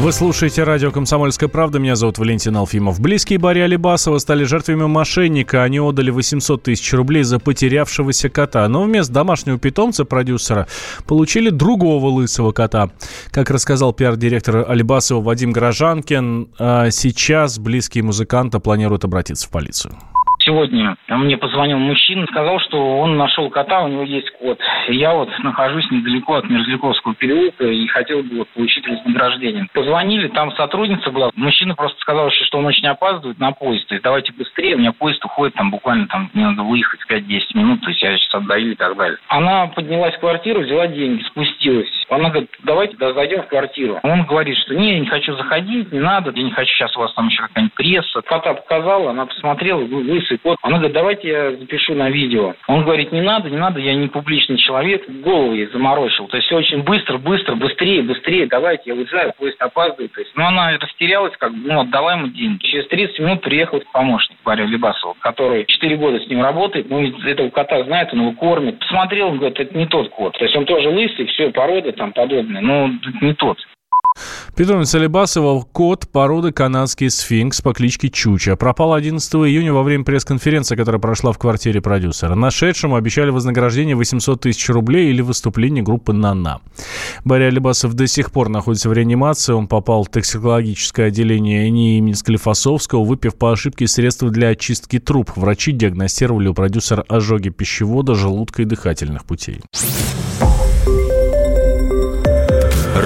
Вы слушаете радио «Комсомольская правда». Меня зовут Валентин Алфимов. Близкие Барри Алибасова стали жертвами мошенника. Они отдали 800 тысяч рублей за потерявшегося кота. Но вместо домашнего питомца продюсера получили другого лысого кота. Как рассказал пиар-директор Алибасова Вадим Горожанкин, а сейчас близкие музыканта планируют обратиться в полицию. Сегодня мне позвонил мужчина, сказал, что он нашел кота, у него есть кот. Я вот нахожусь недалеко от Мерзляковского переулка и хотел бы вот получить вознаграждение. Позвонили, там сотрудница была. Мужчина просто сказал, что он очень опаздывает на поезд. То есть давайте быстрее, у меня поезд уходит там буквально там, мне надо выехать 5-10 минут, то есть я сейчас отдаю и так далее. Она поднялась в квартиру, взяла деньги, спустилась. Она говорит, давайте да, зайдем в квартиру. Он говорит, что не, я не хочу заходить, не надо, я не хочу, сейчас у вас там еще какая-нибудь пресса. Кота показала, она посмотрела, лысый кот. Она говорит, давайте я запишу на видео. Он говорит, не надо, не надо, я не публичный человек. Голову ей заморочил. То есть очень быстро, быстро, быстрее, быстрее, давайте, я уезжаю, поезд опаздывает. То есть, ну, она растерялась, как ну, отдала ему деньги. Через 30 минут приехал помощник Барри Лебасова, который 4 года с ним работает, ну, этого кота знает, он его кормит. Посмотрел, он говорит, это не тот кот. То есть он тоже лысый, все, порода там подобная, но не тот. Питомец Алибасова – кот породы канадский сфинкс по кличке Чуча. Пропал 11 июня во время пресс-конференции, которая прошла в квартире продюсера. Нашедшему обещали вознаграждение 800 тысяч рублей или выступление группы «Нана». Барри Алибасов до сих пор находится в реанимации. Он попал в токсикологическое отделение НИИ имени Склифосовского, выпив по ошибке средства для очистки труб. Врачи диагностировали у продюсера ожоги пищевода, желудка и дыхательных путей.